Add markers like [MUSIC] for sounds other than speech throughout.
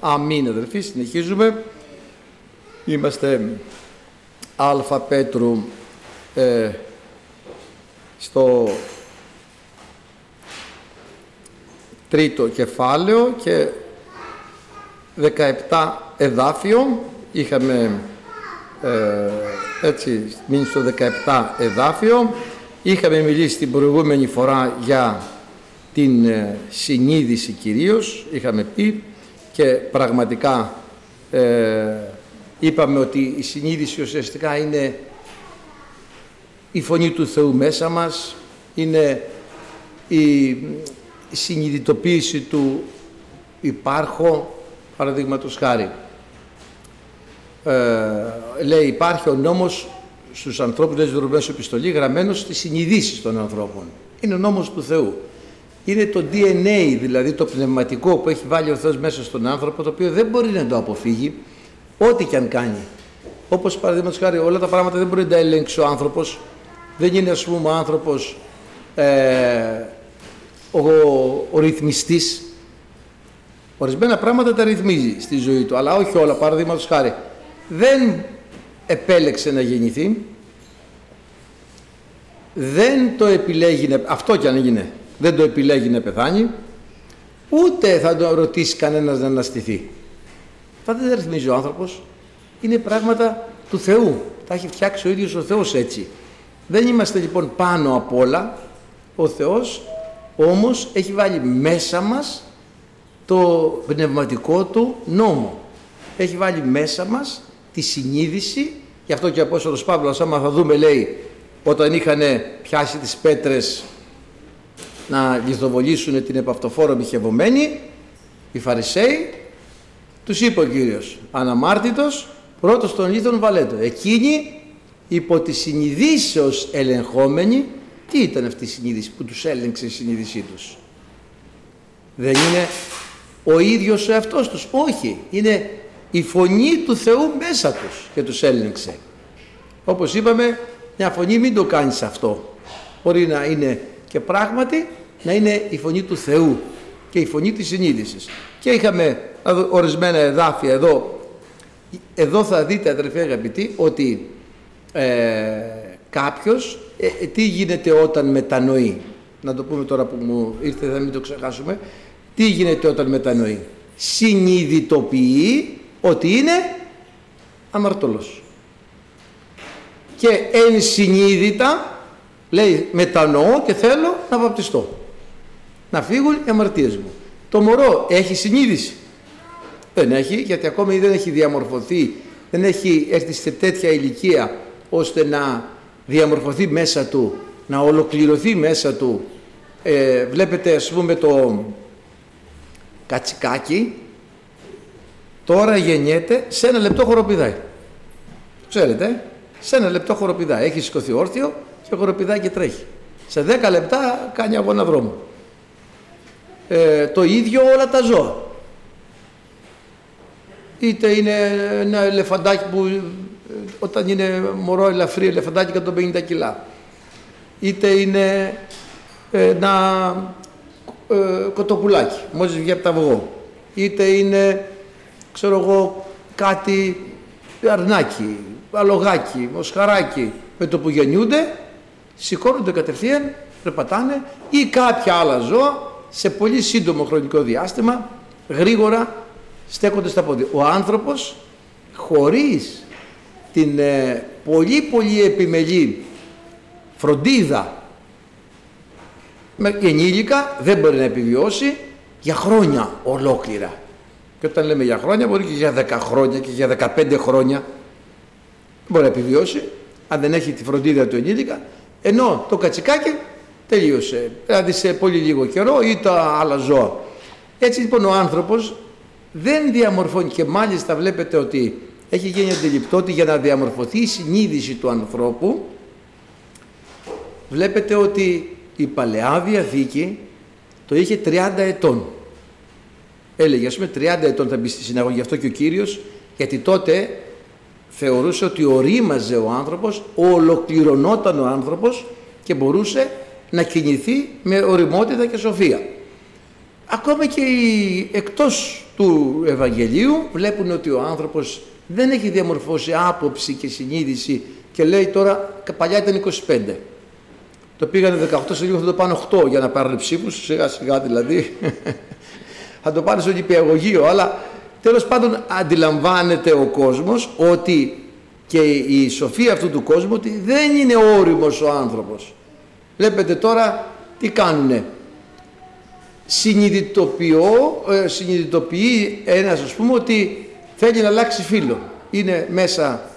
Αμήν αδερφοί, συνεχίζουμε. Είμαστε Αλφα Πέτρου ε, στο τρίτο κεφάλαιο και 17 εδάφιο. Είχαμε ε, έτσι μείνει στο 17 εδάφιο. Είχαμε μιλήσει την προηγούμενη φορά για την ε, συνείδηση κυρίως, είχαμε πει και πραγματικά ε, είπαμε ότι η συνείδηση ουσιαστικά είναι η φωνή του Θεού μέσα μας, είναι η συνειδητοποίηση του υπάρχω, παραδείγματος χάρη. Ε, λέει υπάρχει ο νόμος στους ανθρώπους, λέει στο επιστολή, γραμμένος στις συνειδήσεις των ανθρώπων. Είναι ο νόμος του Θεού είναι το DNA, δηλαδή το πνευματικό που έχει βάλει ο Θεός μέσα στον άνθρωπο, το οποίο δεν μπορεί να το αποφύγει, ό,τι και αν κάνει. Όπως παραδείγματος χάρη όλα τα πράγματα δεν μπορεί να τα ελέγξει ο άνθρωπος, δεν είναι ας πούμε ο άνθρωπος ε, ο, ο ρυθμιστής, ορισμένα πράγματα τα ρυθμίζει στη ζωή του, αλλά όχι όλα, παραδείγματος χάρη. Δεν επέλεξε να γεννηθεί, δεν το επιλέγει, αυτό κι αν έγινε, δεν το επιλέγει να πεθάνει, ούτε θα το ρωτήσει κανένας να αναστηθεί. Αυτά δεν ρυθμίζει ο άνθρωπος. Είναι πράγματα του Θεού. Τα έχει φτιάξει ο ίδιος ο Θεός έτσι. Δεν είμαστε λοιπόν πάνω απ' όλα. Ο Θεός όμως έχει βάλει μέσα μας το πνευματικό του νόμο. Έχει βάλει μέσα μας τη συνείδηση, γι' αυτό και ο Απόστολος Παύλος άμα θα δούμε λέει όταν είχαν πιάσει τις πέτρες να λιθοβολήσουν την επαυτοφόρο μοιχευωμένη, οι Φαρισαίοι, τους είπε ο Κύριος, αναμάρτητος, πρώτος των λίθων βαλέτο. Εκείνοι υπό τη συνειδήσεως ελεγχόμενοι, τι ήταν αυτή η συνείδηση που τους έλεγξε η συνείδησή τους; Δεν είναι ο ίδιος ο εαυτός τους, όχι, είναι η φωνή του Θεού μέσα τους και τους έλεγξε. Όπως είπαμε, μια φωνή μην το κάνεις αυτό. Μπορεί να είναι και πράγματι να είναι η φωνή του Θεού και η φωνή της συνείδησης. Και είχαμε ορισμένα εδάφια εδώ. Εδώ θα δείτε αδερφέ αγαπητοί ότι ε, κάποιος ε, ε, τι γίνεται όταν μετανοεί. Να το πούμε τώρα που μου ήρθε θα μην το ξεχάσουμε. Τι γίνεται όταν μετανοεί. Συνειδητοποιεί ότι είναι αμαρτωλός. Και ενσυνείδητα λέει μετανοώ και θέλω να βαπτιστώ να φύγουν οι αμαρτίες μου. Το μωρό έχει συνείδηση. Δεν έχει γιατί ακόμη δεν έχει διαμορφωθεί, δεν έχει έρθει σε τέτοια ηλικία ώστε να διαμορφωθεί μέσα του, να ολοκληρωθεί μέσα του. Ε, βλέπετε ας πούμε το κατσικάκι τώρα γεννιέται σε ένα λεπτό χοροπηδάει. Ξέρετε, σε ένα λεπτό χοροπηδάει. Έχει σηκωθεί όρθιο και χοροπηδάει και τρέχει. Σε 10 λεπτά κάνει αγώνα δρόμο ε, το ίδιο όλα τα ζώα. Είτε είναι ένα ελεφαντάκι που ε, όταν είναι μωρό ελαφρύ ελεφαντάκι 150 κιλά. Είτε είναι ένα ε, κοτοπουλάκι, μόλις βγει από τα αυγό. Είτε είναι, ξέρω εγώ, κάτι αρνάκι, αλογάκι, μοσχαράκι. Με το που γεννιούνται, σηκώνονται κατευθείαν, περπατάνε ή κάποια άλλα ζώα σε πολύ σύντομο χρονικό διάστημα γρήγορα στέκονται στα πόδια. Ο άνθρωπος χωρίς την ε, πολύ πολύ επιμελή φροντίδα με ενήλικα δεν μπορεί να επιβιώσει για χρόνια ολόκληρα. Και όταν λέμε για χρόνια μπορεί και για 10 χρόνια και για 15 χρόνια μπορεί να επιβιώσει αν δεν έχει τη φροντίδα του ενήλικα ενώ το κατσικάκι τελείωσε. Δηλαδή σε πολύ λίγο καιρό ή τα άλλα ζώα. Έτσι λοιπόν ο άνθρωπος δεν διαμορφώνει και μάλιστα βλέπετε ότι έχει γίνει αντιληπτό ότι για να διαμορφωθεί η συνείδηση του ανθρώπου βλέπετε ότι η Παλαιά Διαθήκη το είχε 30 ετών. Έλεγε ας πούμε 30 ετών θα μπει στη συναγωγή, γι' αυτό και ο Κύριος, γιατί τότε θεωρούσε ότι ορίμαζε ο άνθρωπος, ολοκληρωνόταν ο άνθρωπος και μπορούσε να κινηθεί με οριμότητα και σοφία. Ακόμα και οι εκτός του Ευαγγελίου βλέπουν ότι ο άνθρωπος δεν έχει διαμορφώσει άποψη και συνείδηση και λέει τώρα παλιά ήταν 25. Το πήγανε 18, σε λίγο θα το πάνε 8 για να πάρουν ψήφους, σιγά σιγά δηλαδή. [LAUGHS] θα το πάνε στο νηπιαγωγείο, αλλά τέλος πάντων αντιλαμβάνεται ο κόσμος ότι και η σοφία αυτού του κόσμου ότι δεν είναι όριμος ο άνθρωπος. Βλέπετε τώρα τι κάνουνε. Συνειδητοποιώ, ε, συνειδητοποιεί ένας ας πούμε ότι θέλει να αλλάξει φίλο. Είναι μέσα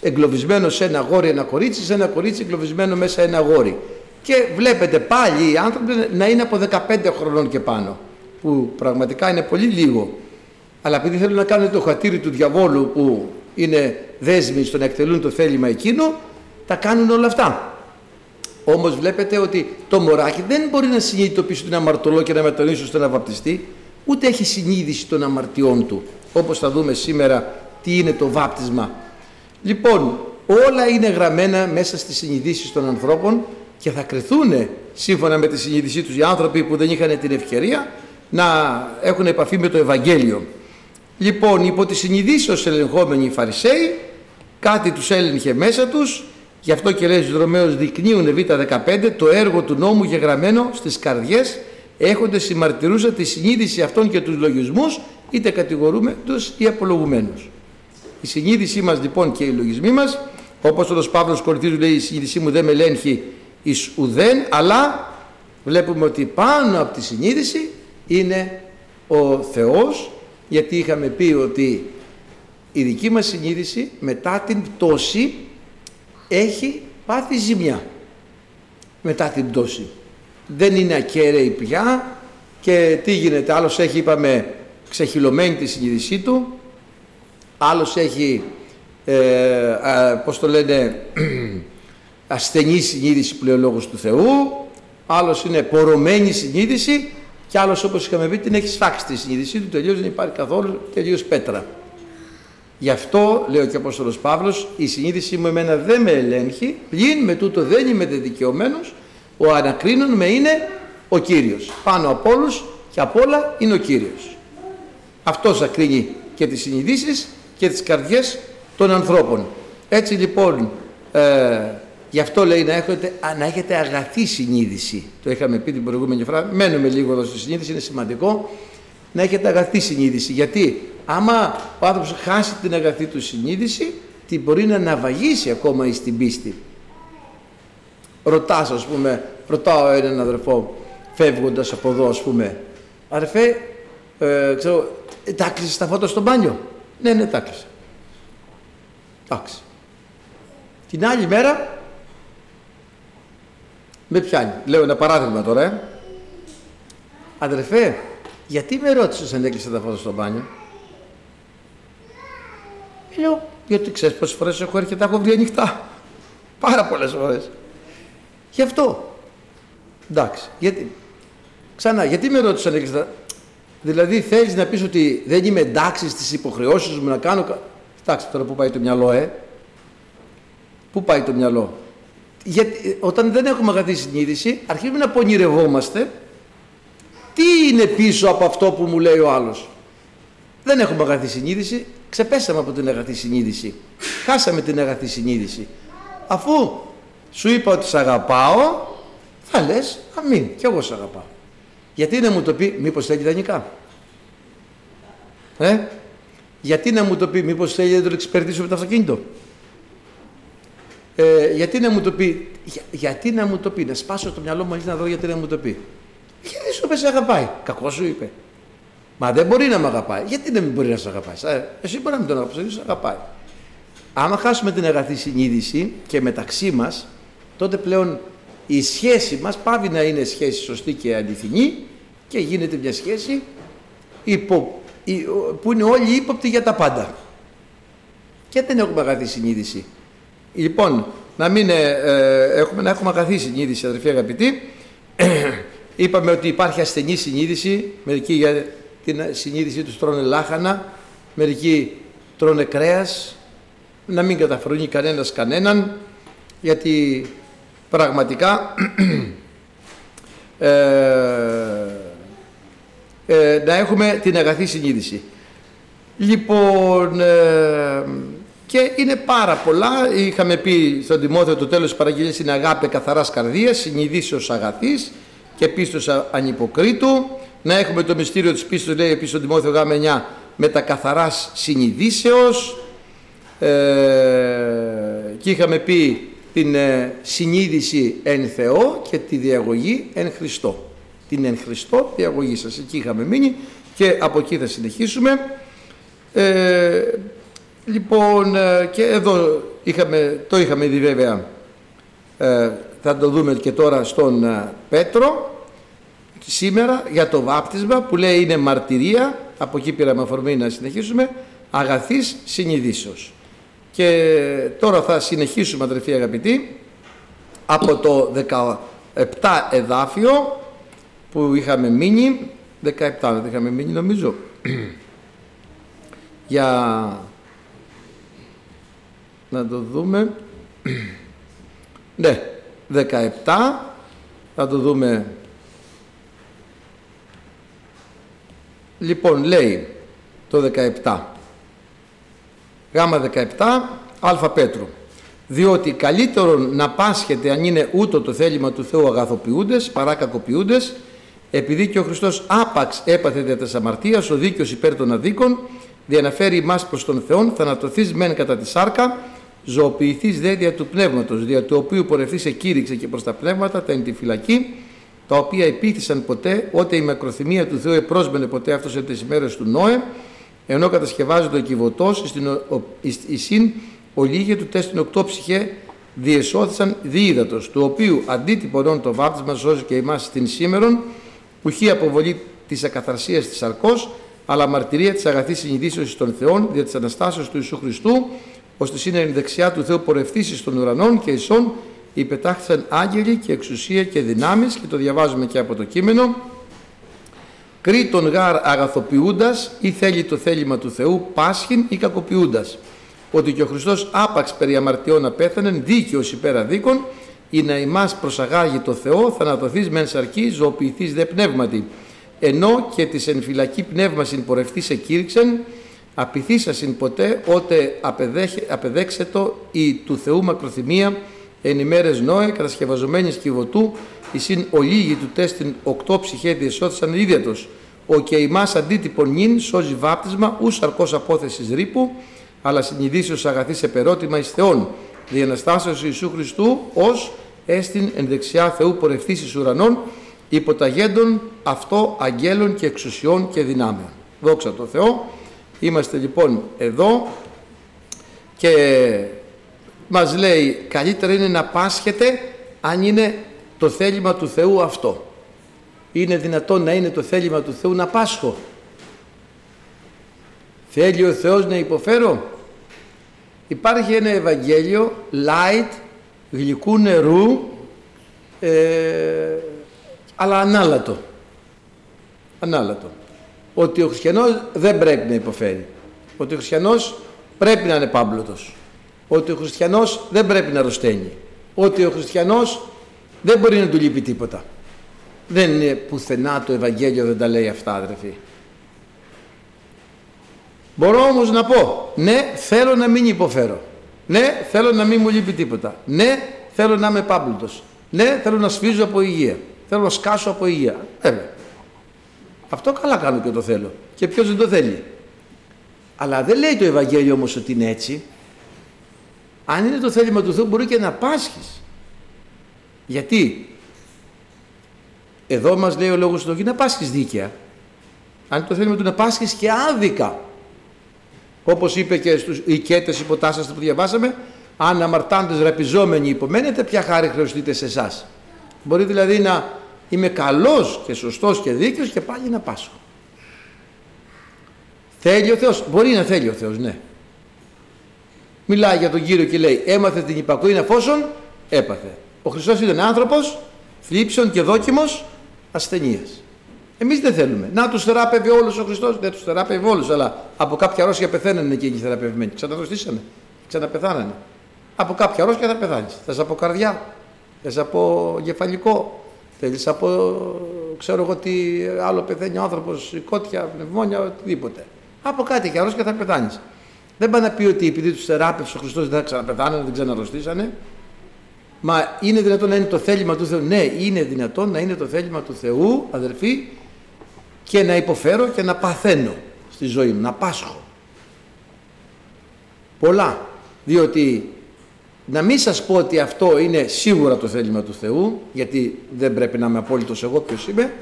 εγκλωβισμένο σε ένα γόρι ένα κορίτσι, σε ένα κορίτσι εγκλωβισμένο μέσα ένα γόρι. Και βλέπετε πάλι οι άνθρωποι να είναι από 15 χρονών και πάνω, που πραγματικά είναι πολύ λίγο. Αλλά επειδή θέλουν να κάνουν το χατήρι του διαβόλου που είναι δέσμοι στο να εκτελούν το θέλημα εκείνο, τα κάνουν όλα αυτά. Όμως βλέπετε ότι το μωράκι δεν μπορεί να συνειδητοποιήσει τον αμαρτωλό και να μετανοήσει ώστε να βαπτιστεί, ούτε έχει συνείδηση των αμαρτιών του. Όπως θα δούμε σήμερα τι είναι το βάπτισμα. Λοιπόν, όλα είναι γραμμένα μέσα στις συνειδήσεις των ανθρώπων και θα κρυθούν σύμφωνα με τη συνείδησή τους οι άνθρωποι που δεν είχαν την ευκαιρία να έχουν επαφή με το Ευαγγέλιο. Λοιπόν, υπό τη συνειδήσεως ελεγχόμενοι οι Φαρισαίοι, κάτι τους έλεγχε μέσα τους, γι' αυτό και λέει στους Ρωμαίους δεικνύουν Β15 το έργο του νόμου γεγραμμένο στις καρδιές, έχονται συμμαρτυρούσα τη συνείδηση αυτών και τους λογισμούς, είτε κατηγορούμενους ή απολογουμένους. Η συνείδησή μας λοιπόν και οι λογισμοί μας, όπως ο Παύλος Κορυθίδου λέει η συνείδησή μου δεν με ελέγχει εις ουδέν, αλλά βλέπουμε ότι πάνω από τη συνείδηση είναι ο Θεός γιατί είχαμε πει ότι η δική μας συνείδηση μετά την πτώση έχει πάθει ζημιά μετά την πτώση. Δεν είναι ακέραιη πια και τι γίνεται, άλλος έχει είπαμε ξεχυλωμένη τη συνείδησή του, άλλος έχει, ε, πώς το λένε, [CLEARS THROAT] ασθενή συνείδηση που λέει ο Λόγος του Θεού, άλλος είναι πορωμένη συνείδηση και άλλος όπως είχαμε πει την έχει σφάξει τη συνείδησή του, τελείως δεν υπάρχει καθόλου, τελείως πέτρα. Γι' αυτό, λέει ο και Απόστολος Παύλος, η συνείδησή μου εμένα δεν με ελέγχει, πλην με τούτο δεν είμαι δικαιωμένο, ο ανακρίνων με είναι ο Κύριος. Πάνω από όλους και από όλα είναι ο Κύριος. Αυτός ακρίνει και τις συνειδήσεις και τις καρδιές των ανθρώπων. Έτσι λοιπόν, ε, Γι' αυτό λέει να έχετε, να έχετε αγαθή συνείδηση. Το είχαμε πει την προηγούμενη φορά. Μένουμε λίγο εδώ στη συνείδηση, είναι σημαντικό. Να έχετε αγαθή συνείδηση. Γιατί; Άμα ο άνθρωπος χάσει την αγαθή του συνείδηση, την μπορεί να αναβαγίσει ακόμα εις την πίστη. Ρωτάς, ας πούμε, ρωτάω έναν αδερφό, φεύγοντας από εδώ, ας πούμε, αδερφέ, ε, ξέρω, τα κλείσε τα φώτα στο μπάνιο; Ναι, ναι, τα κλείσε. Εντάξει. Την άλλη μέρα με πιάνει. Λέω ένα παράδειγμα τώρα, ε. Αδερφέ, γιατί με ρώτησες αν έκλεισε τα φώτα στο μπάνιο; Λέω, γιατί ξέρεις πόσες φορές έχω έρθει και τα έχω βρει ανοιχτά; Πάρα πολλές φορές. Γι' αυτό. Εντάξει. Γιατί. Ξανά, γιατί με ρώτησες αν έκλεισε τα. Δηλαδή θέλεις να πεις ότι δεν είμαι εντάξει στις υποχρεώσεις μου να κάνω. Κοιτάξτε τώρα που πάει το μυαλό, ε. Πού πάει το μυαλό; Γιατί όταν δεν έχουμε αγαθή συνείδηση αρχίζουμε να πονηρευόμαστε τι είναι πίσω από αυτό που μου λέει ο άλλος; Δεν έχουμε αγαθή συνείδηση. Ξεπέσαμε από την αγαθή συνείδηση. Χάσαμε την αγαθή συνείδηση. Αφού σου είπα ότι σε αγαπάω θα λες αμήν και εγώ σε αγαπάω γιατί να μου το πει μήπως θέλει δανεικά ε; γιατί να μου το πει μήπως θέλει να το εξυπηρετήσω με το αυτοκίνητο. Ε, γιατί να μου το πει, γιατί να μου το πει, να σπάσω το μυαλό μου να δω γιατί να μου το πει. Γιατί σου είπες σε αγαπάει, κακό σου είπε. Μα δεν μπορεί να με αγαπάει. Γιατί δεν μπορεί να σε αγαπάει. Ε, εσύ μπορεί να μην τον αγαπάει, σε αγαπάει. Άμα χάσουμε την αγαθή συνείδηση και μεταξύ μας, τότε πλέον η σχέση μας πάβει να είναι σχέση σωστή και αληθινή και γίνεται μια σχέση υπο, που είναι όλοι ύποπτοι για τα πάντα. Και δεν έχουμε αγαθή συνείδηση. Λοιπόν, να, μην, ε, ε, έχουμε, να έχουμε αγαθή συνείδηση, αδερφοί αγαπητοί. [CLEARS THROAT] Είπαμε ότι υπάρχει ασθενή συνείδηση, μερικοί για την συνείδησή τους τρώνε λάχανα, μερικοί τρώνε κρέας, να μην καταφρονεί κανένας κανέναν, γιατί πραγματικά [CLEARS THROAT] ε, ε, να έχουμε την αγαθή συνείδηση. Λοιπόν, ε, και είναι πάρα πολλά. Είχαμε πει στον Τιμόθεο το τέλος της παραγγελίας είναι αγάπη καθαράς καρδίας, συνειδήσεως αγαθής και πίστος ανυποκρίτου. Να έχουμε το μυστήριο της πίστος, λέει επίσης στον Τιμόθεο γάμα 9, με τα καθαράς συνειδήσεως. Ε, και είχαμε πει την ε, συνείδηση εν Θεό και τη διαγωγή εν Χριστώ. Την εν Χριστώ διαγωγή σας. Εκεί είχαμε μείνει και από εκεί θα συνεχίσουμε. Ε, λοιπόν, ε, και εδώ είχαμε, το είχαμε δει βέβαια, ε, θα το δούμε και τώρα στον ε, Πέτρο, σήμερα για το βάπτισμα που λέει είναι μαρτυρία, από εκεί πήραμε αφορμή να συνεχίσουμε, αγαθής συνειδήσεως. Και τώρα θα συνεχίσουμε αδερφοί αγαπητοί από το 17 εδάφιο που είχαμε μείνει, 17 δεν είχαμε μείνει νομίζω, [CLEARS THROAT] για να το δούμε, [CLEARS THROAT] ναι, 17, θα το δούμε, λοιπόν λέει το 17, γάμα 17, α Πέτρου. Διότι καλύτερο να πάσχεται αν είναι ούτω το θέλημα του Θεού αγαθοποιούντες παρά κακοποιούντες, επειδή και ο Χριστός άπαξ έπαθε δια της αμαρτίας, ο δίκαιος υπέρ των αδίκων, διαναφέρει εμάς προς τον Θεόν, θανατωθείς μεν κατά τη σάρκα, ζωοποιηθείς δε δια του πνεύματος, δια του οποίου πορευθείς εκήρυξε και προς τα πνεύματα, τα εν τη φυλακή, τα οποία επίθυσαν ποτέ, ότε η μακροθυμία του Θεού επρόσμενε ποτέ αυτός εν τις ημέρες του Νόε, ενώ κατασκευάζεται ο κυβωτός στην συν ολίγε του τέστην οκτώ ψυχέ διεσώθησαν διείδατος, του οποίου αντίτυπωνών το βάπτισμα σώζει και εμάς στην σήμερον, που χει αποβολή της ακαθαρσίας της αρκός, αλλά μαρτυρία της αγαθής συνειδήσεως των Θεών, δια της Αναστάσεως του Ιησού Χριστού, ώστε είναι δεξιά του Θεού πορευθήσεις των ουρανών και ισών, υπετάχθησαν άγγελοι και εξουσία και δυνάμεις, και το διαβάζουμε και από το κείμενο, Κρήτον γάρ αγαθοποιούντας ή θέλει το θέλημα του Θεού πάσχην ή κακοποιούντας. Ότι και ο Χριστός άπαξ περί αμαρτιών απέθανεν δίκαιος υπέρ αδίκων ή να ημάς προσαγάγει το Θεό θανατωθείς μεν σαρκή ζωοποιηθείς δε πνεύματι. Ενώ και της εν φυλακή πνεύμα συμπορευτής εκήρυξεν απειθήσασιν ποτέ ότε απεδέξετο η του Θεού μακροθυμία εν ημέρες Νόε κατασκευαζομένης κυβωτού συν ολίγη του τέστην οκτώ ψυχές διεσώθησαν ίδιατος, ο και ημάς αντίτυπον νυν σώζει βάπτισμα ους σαρκός απόθεσης ρήπου, αλλά συνειδήσεως αγαθής επερώτημα εις Θεόν, διαναστάσεως Ιησού Χριστού, ως έστιν εν δεξιά Θεού πορευθής εις ουρανών, υποταγέντων αυτό αγγέλων και εξουσιών και δυνάμεων. Δόξα τω Θεώ. Είμαστε λοιπόν εδώ και μας λέει καλύτερα είναι να πάσχετε αν είναι το θέλημα του Θεού αυτό. Είναι δυνατόν να είναι το θέλημα του Θεού να πάσχω. Θέλει ο Θεός να υποφέρω; Υπάρχει ένα Ευαγγέλιο light, γλυκού νερού, ε, αλλά ανάλατο. Ανάλατο. Ότι ο χριστιανός δεν πρέπει να υποφέρει. Ότι ο χριστιανός πρέπει να είναι πάμπλωτος. Ότι ο χριστιανός δεν πρέπει να αρρωσταίνει. Ότι ο χριστιανός δεν μπορεί να του λείπει τίποτα. Δεν είναι πουθενά το Ευαγγέλιο δεν τα λέει αυτά αδερφοί. Μπορώ όμως να πω, ναι θέλω να μην υποφέρω. Ναι θέλω να μην μου λείπει τίποτα. Ναι θέλω να είμαι πάμπλουτος. Ναι θέλω να σφίζω από υγεία. Θέλω να σκάσω από υγεία. Βέβαια. Αυτό καλά κάνω και το θέλω. Και ποιος δεν το θέλει. Αλλά δεν λέει το Ευαγγέλιο όμως ότι είναι έτσι. Αν είναι το θέλημα του Θεού μπορεί και να πάσχεις. Γιατί; Εδώ μας λέει ο λόγος του να πάσχεις δίκαια. Αν το θέλουμε του να πάσχεις και άδικα. Όπως είπε και στους οικέτες υποτάσσες που διαβάσαμε, αν αμαρτάντες ραπιζόμενοι υπομένετε, ποια χάρη χρεωστείτε σε εσάς. Μπορεί δηλαδή να είμαι καλός και σωστός και δίκαιος και πάλι να πάσχω. Θέλει ο Θεός. Μπορεί να θέλει ο Θεός, ναι. Μιλάει για τον Κύριο και λέει έμαθε την υπακοή εφόσον έπαθε. Ο Χριστός ήταν άνθρωπος θλίψεων και δόκιμος ασθενείας. Εμείς δεν θέλουμε. Να τους θεράπευε όλους ο Χριστός. Δεν τους θεράπευε όλους, αλλά από κάποια αρρώστια πεθαίνανε εκείνοι οι θεραπευμένοι. Ξαναδοστήσανε. Ξαναπεθάνανε. Από κάποια αρρώστια θα πεθάνεις. Θες από καρδιά. Θες από κεφαλικό. Θέλεις από ξέρω εγώ τι άλλο πεθαίνει ο άνθρωπος, κότια, πνευμόνια, οτιδήποτε. Από κάτι και αρρώστια θα πεθάνεις. Δεν πάει να πει ότι επειδή τους θεράπευσε ο Χριστός δεν θα ξαναπεθάνανε, δεν ξαναρρωστήσανε. Μα είναι δυνατόν να είναι το θέλημα του Θεού. Ναι, είναι δυνατόν να είναι το θέλημα του Θεού, αδερφοί, και να υποφέρω και να παθαίνω στη ζωή μου, να πάσχω. Πολλά. Διότι να μην σας πω ότι αυτό είναι σίγουρα το θέλημα του Θεού, γιατί δεν πρέπει να είμαι απόλυτος εγώ ποιος είμαι,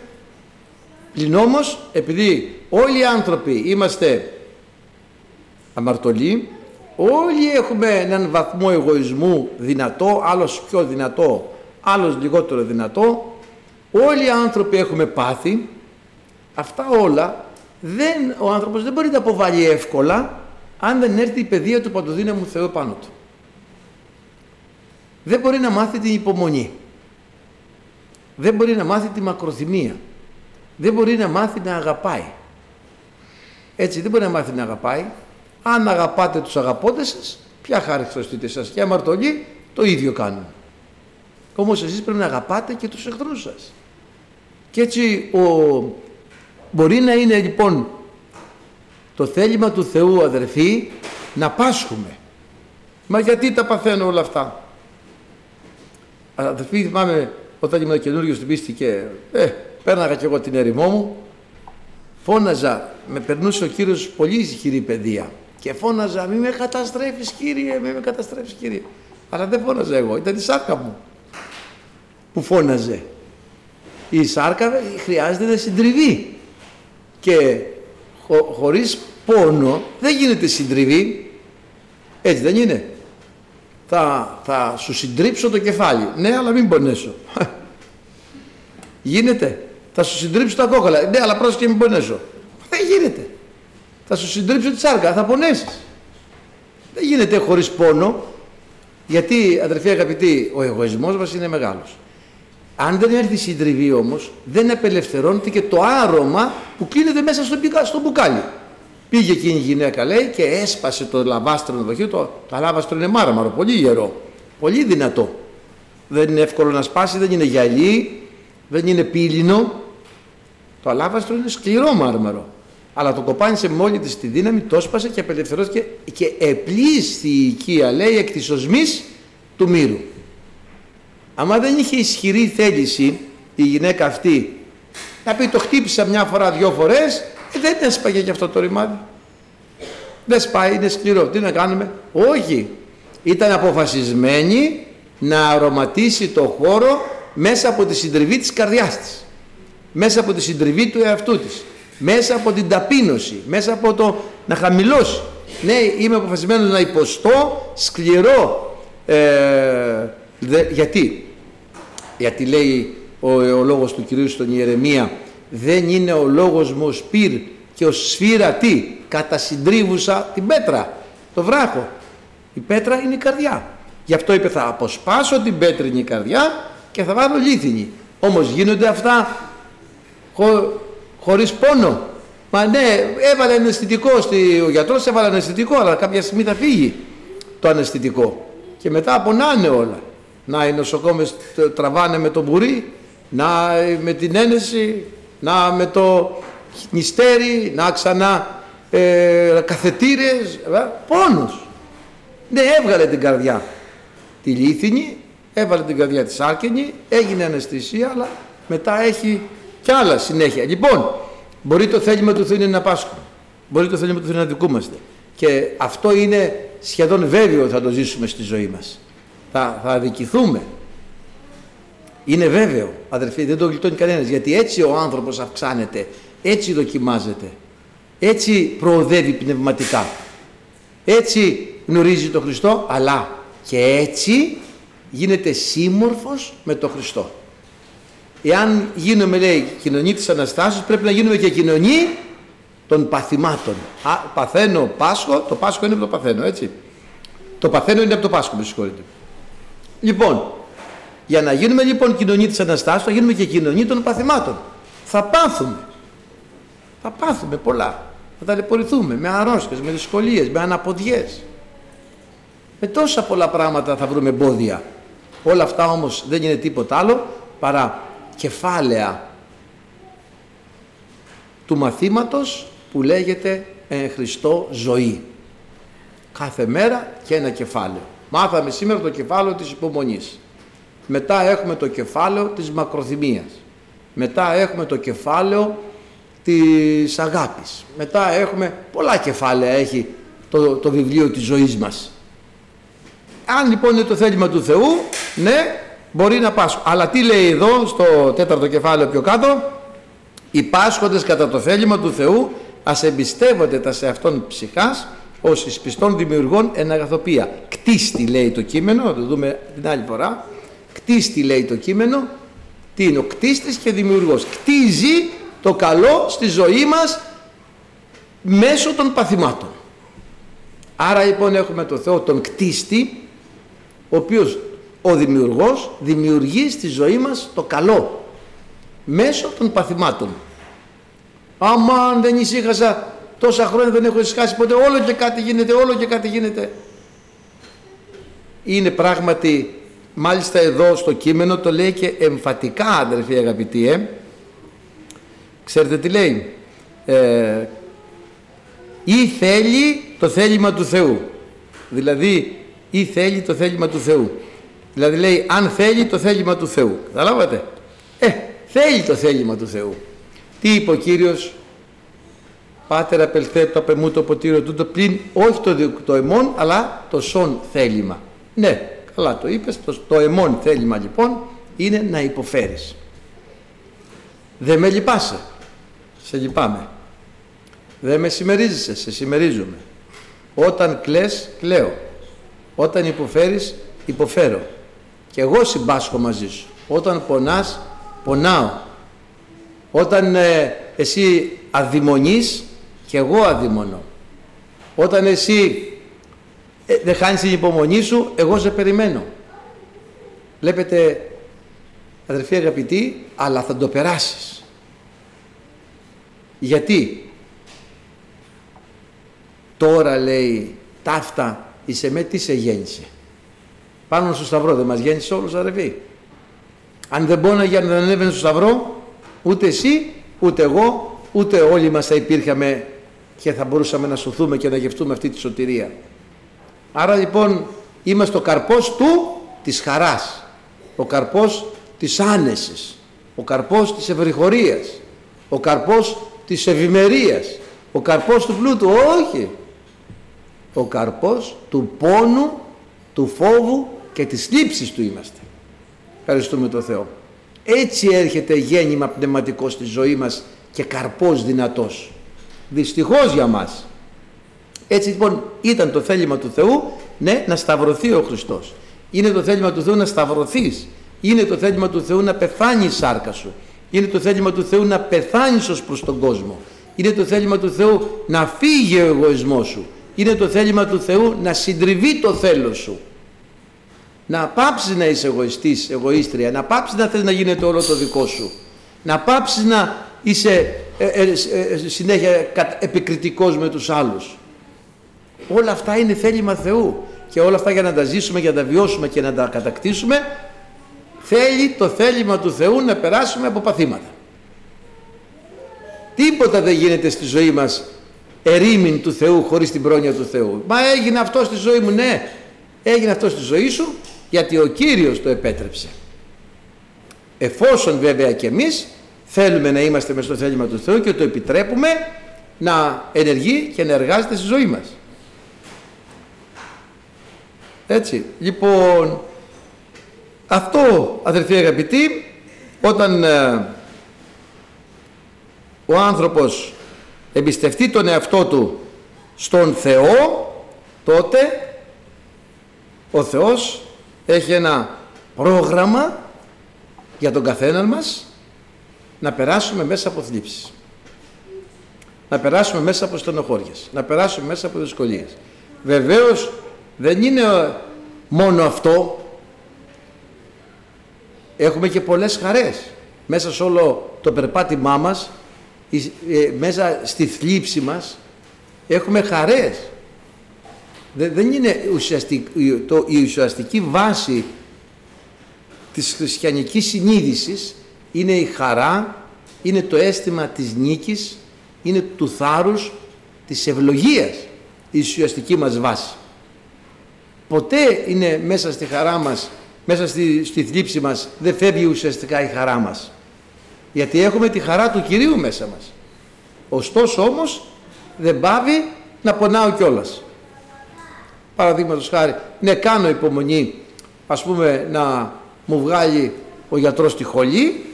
πλην όμως, επειδή όλοι οι άνθρωποι είμαστε αμαρτωλοί, όλοι έχουμε έναν βαθμό εγωισμού δυνατό, άλλος πιο δυνατό, άλλος λιγότερο δυνατό, όλοι οι άνθρωποι έχουμε πάθη, αυτά όλα δεν, ο άνθρωπος δεν μπορεί να αποβάλει εύκολα αν δεν έρθει η παιδεία του παντοδύναμου Θεού πάνω του. Δεν μπορεί να μάθει την υπομονή. Δεν μπορεί να μάθει τη μακροθυμία. Δεν μπορεί να μάθει να αγαπάει. Έτσι δεν μπορεί να μάθει να αγαπάει. Αν αγαπάτε τους αγαπώντες σας, ποια χάρη χρωστείτε σας. Και αμαρτωλοί το ίδιο κάνουν. Όμως εσείς πρέπει να αγαπάτε και τους εχθρούς σας. Και έτσι ο... μπορεί να είναι λοιπόν το θέλημα του Θεού αδερφοί να πάσχουμε. Μα γιατί τα παθαίνω όλα αυτά; Αδερφοί θυμάμαι όταν ήμουν καινούριο στην πίστη και ε, πέρναγα κι εγώ την ερημό μου φώναζα, με περνούσε ο Κύριος πολύ ισχυρή παιδεία και φώναζα μη με καταστρέφεις Κύριε, μη με καταστρέφεις Κύριε αλλά δεν φώναζα εγώ, ήταν η σάρκα μου που φώναζε. Η σάρκα χρειάζεται να συντριβεί και χω, χωρίς πόνο δεν γίνεται συντριβή. Έτσι δεν είναι. Θα, θα σου συντρίψω το κεφάλι. Ναι αλλά μην πονέσω. Γίνεται. Θα σου συντρίψω τα κόκαλα. Ναι αλλά πρόσεχε μην πονέσω. Δεν γίνεται θα σου συντρίψω τη σάρκα θα πονέσεις δεν γίνεται χωρίς πόνο γιατί αδερφοί αγαπητοί ο εγωισμός μας είναι μεγάλος αν δεν έρθει η συντριβή όμως, δεν απελευθερώνεται και το άρωμα που κλείνεται μέσα στο, στο μπουκάλι. Πήγε εκείνη η γυναίκα λέει και έσπασε το λαβάστρο δοχείο. Το, το λάβαστρο είναι μάρμαρο, πολύ γερό, πολύ δυνατό. Δεν είναι εύκολο να σπάσει, δεν είναι γυαλί, δεν είναι πύλινο. Το αλάβαστρο είναι σκληρό μάρμαρο. Αλλά το κοπάνισε με όλη της τη δύναμη, το έσπασε και απελευθερώθηκε και επλήσθη η οικία, λέει, εκ της οσμής του μύρου. Άμα δεν είχε ισχυρή θέληση η γυναίκα αυτή να πει το χτύπησα μια φορά, δυο φορές, ε, δεν έσπαγε γι' αυτό το ρημάδι. Δεν σπάει, είναι σκληρό. Τι να κάνουμε; Όχι. Ήταν αποφασισμένη να αρωματίσει το χώρο μέσα από τη συντριβή της καρδιάς της. Μέσα από τη συντριβή του εαυτού της. Μέσα από την ταπείνωση. Μέσα από το να χαμηλώσει. Ναι, είμαι αποφασισμένος να υποστώ σκληρό. Ε, γιατί; Γιατί λέει ο, ο λόγος του Κυρίου στον Ιερεμία δεν είναι ο λόγος μου ο σπύρ και ο σφύρα τι κατασυντρίβουσα την πέτρα το βράχο η πέτρα είναι η καρδιά γι' αυτό είπε θα αποσπάσω την πέτρινη καρδιά και θα βάλω λίθινη όμως γίνονται αυτά χω, χωρίς πόνο. Μα ναι έβαλε αναισθητικό στη, ο γιατρός έβαλε αναισθητικό αλλά κάποια στιγμή θα φύγει το αναισθητικό. Και μετά απονάνε όλα. Να οι νοσοκόμες τραβάνε με το μπουρί να με την ένεση να με το νηστέρι, να ξανά ε, καθετήρες, ε, πόνος. Ναι, έβγαλε την καρδιά τη λίθινη, έβαλε την καρδιά της άρκενη, έγινε αναισθησία, αλλά μετά έχει κι άλλα συνέχεια. Λοιπόν, μπορεί το θέλημα του Θεού είναι να πάσχουμε. Μπορεί το θέλημα του Θεού να δικούμαστε. Και αυτό είναι σχεδόν βέβαιο ότι θα το ζήσουμε στη ζωή μας. Θα, θα αδικηθούμε είναι βέβαιο, αδερφοί, δεν το γλιτώνει κανένας. Γιατί έτσι ο άνθρωπος αυξάνεται, έτσι δοκιμάζεται, έτσι προοδεύει πνευματικά. Έτσι γνωρίζει τον Χριστό, αλλά και έτσι γίνεται σύμμορφος με τον Χριστό. Εάν γίνουμε, λέει, κοινωνή της Αναστάσεως, πρέπει να γίνουμε και κοινωνή των παθημάτων. Α, παθαίνω Πάσχο, το Πάσχο είναι από το παθαίνω, έτσι. Το παθαίνω είναι από το Πάσχο, με συγχωρείτε. Λοιπόν, για να γίνουμε λοιπόν κοινωνία της Αναστάσεως θα γίνουμε και κοινωνία των παθημάτων. Θα πάθουμε. Θα πάθουμε πολλά. Θα ταλαιπωρηθούμε με αρρώστιες, με δυσκολίες, με αναποδιές. Με τόσα πολλά πράγματα θα βρούμε εμπόδια. Όλα αυτά όμως δεν είναι τίποτα άλλο παρά κεφάλαια του μαθήματος που λέγεται εν Χριστώ ζωή. Κάθε μέρα και ένα κεφάλαιο. Μάθαμε σήμερα το κεφάλαιο της υπομονής. Μετά έχουμε το κεφάλαιο της μακροθυμίας. Μετά έχουμε το κεφάλαιο της αγάπης. Μετά έχουμε πολλά κεφάλαια έχει το, το βιβλίο της ζωής μας. Αν λοιπόν είναι το θέλημα του Θεού, ναι, μπορεί να πάσχω. Αλλά τι λέει εδώ στο τέταρτο κεφάλαιο πιο κάτω, οι πάσχοντες κατά το θέλημα του Θεού ας εμπιστεύονται τα σε αυτόν ψυχάς ως εις πιστών δημιουργών εν αγαθοπία. Κτίστη λέει το κείμενο, θα το δούμε την άλλη φορά. Κτίστη λέει το κείμενο, τι είναι ο κτίστης και δημιουργός. Κτίζει το καλό στη ζωή μας μέσω των παθημάτων. Άρα λοιπόν έχουμε το Θεό τον κτίστη, ο οποίος ο δημιουργός δημιουργεί στη ζωή μας το καλό μέσω των παθημάτων. Άμα αν δεν ησύχασα τόσα χρόνια δεν έχω ησυχάσει ποτέ όλο και κάτι γίνεται, όλο και κάτι γίνεται. Είναι πράγματι, μάλιστα εδώ στο κείμενο το λέει και εμφατικά αδερφοί αγαπητοί, ε. Ξέρετε τι λέει; Ε, ή θέλει το θέλημα του Θεού. Δηλαδή, ή θέλει το θέλημα του Θεού. Δηλαδή λέει αν θέλει το θέλημα του Θεού. Καταλάβατε; Ε, θέλει το θέλημα του Θεού. Τι είπε ο Κύριος; Πάτερ απελθέ το απεμού το ποτήριο τούτο πλην όχι το, το εμόν αλλά το σον θέλημα. Ναι, καλά το είπες, το, το εμόν θέλημα λοιπόν είναι να υποφέρεις. Δεν με λυπάσαι, σε λυπάμαι. Δεν με συμμερίζεσαι, σε συμμερίζομαι. Όταν κλαις, κλαίω. Όταν υποφέρεις, υποφέρω και εγώ συμπάσχω μαζί σου. Όταν πονάς, πονάω. Όταν ε, εσύ αδειμονείς και εγώ αδειμονώ. Όταν εσύ ε, δεν χάνεις την υπομονή σου, εγώ σε περιμένω. Βλέπετε, αδερφοί αγαπητοί, αλλά θα το περάσεις. Γιατί; Τώρα λέει ταύτα είσαι με τι σε γέννησε; Πάνω στο σταυρό. Δεν μας γέννησε όλους αδερφοί. Αν δεν πόναγε, αν δεν ανέβαινε στο σταυρό, ούτε εσύ, ούτε εγώ, ούτε όλοι μας θα υπήρχαμε και θα μπορούσαμε να σωθούμε και να γευτούμε αυτή τη σωτηρία. Άρα λοιπόν είμαστε ο καρπός του της χαράς, ο καρπός της άνεσης, ο καρπός της ευρυχωρίας, ο καρπός της ευημερίας, ο καρπός του πλούτου, όχι. Ο καρπός του πόνου, του φόβου και της λήψης του είμαστε. Ευχαριστούμε τον Θεό. Έτσι έρχεται γέννημα πνευματικό στη ζωή μας και καρπός δυνατός. Δυστυχώς για μας. Έτσι λοιπόν ήταν το θέλημα του Θεού ναι, να σταυρωθεί ο Χριστός. Είναι το θέλημα του Θεού να σταυρωθείς. Είναι το θέλημα του Θεού να πεθάνει η σάρκα σου. Είναι το θέλημα του Θεού να πεθάνεις ως προς τον κόσμο. Είναι το θέλημα του Θεού να φύγει ο εγωισμός σου. Είναι το θέλημα του Θεού να συντριβεί το θέλω σου να πάψεις να είσαι εγωιστής, εγωίστρια, να πάψεις να θες να γίνεται όλο το δικό σου, να πάψεις να είσαι ε, ε, ε, συνέχεια επικριτικός με τους άλλους. Όλα αυτά είναι θέλημα Θεού και όλα αυτά για να τα ζήσουμε, για να τα βιώσουμε και να τα κατακτήσουμε θέλει το θέλημα του Θεού να περάσουμε από παθήματα. Τίποτα δεν γίνεται στη ζωή μας ερήμην του Θεού χωρίς την πρόνοια του Θεού. Μα έγινε αυτό στη ζωή μου, ναι. Έγινε αυτό στη ζωή σου γιατί ο Κύριος το επέτρεψε. Εφόσον βέβαια και εμείς θέλουμε να είμαστε μες στο θέλημα του Θεού και το επιτρέπουμε να ενεργεί και να εργάζεται στη ζωή μας. Έτσι, λοιπόν, αυτό αδερφοί αγαπητοί, όταν ε, ο άνθρωπος εμπιστευτεί τον εαυτό του στον Θεό, τότε ο Θεός έχει ένα πρόγραμμα για τον καθέναν μας να περάσουμε μέσα από θλίψεις. Να περάσουμε μέσα από στενοχώριες. Να περάσουμε μέσα από δυσκολίες. Βεβαίως δεν είναι μόνο αυτό. Έχουμε και πολλές χαρές. Μέσα σε όλο το περπάτημά μας, ε, μέσα στη θλίψη μας, έχουμε χαρές δεν είναι ουσιαστική, το, η ουσιαστική βάση της χριστιανικής συνείδησης είναι η χαρά, είναι το αίσθημα της νίκης, είναι του θάρρους της ευλογίας η ουσιαστική μας βάση. Ποτέ είναι μέσα στη χαρά μας, μέσα στη, στη θλίψη μας, δεν φεύγει ουσιαστικά η χαρά μας. Γιατί έχουμε τη χαρά του Κυρίου μέσα μας. Ωστόσο όμως δεν πάβει να πονάω κιόλας. Παραδείγματος χάρη, ναι κάνω υπομονή ας πούμε να μου βγάλει ο γιατρός τη χολή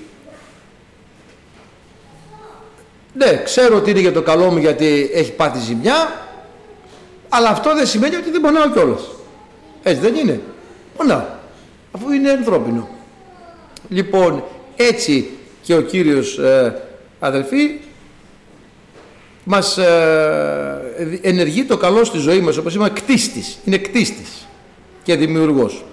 ναι ξέρω ότι είναι για το καλό μου γιατί έχει πάθει ζημιά αλλά αυτό δεν σημαίνει ότι δεν πονάω κιόλας. Έτσι δεν είναι. Πονάω. Αφού είναι ανθρώπινο. Λοιπόν, έτσι και ο Κύριος ε, αδελφοί μας ε, ενεργεί το καλό στη ζωή μας όπως είπαμε κτίστης, είναι κτίστης και δημιουργός.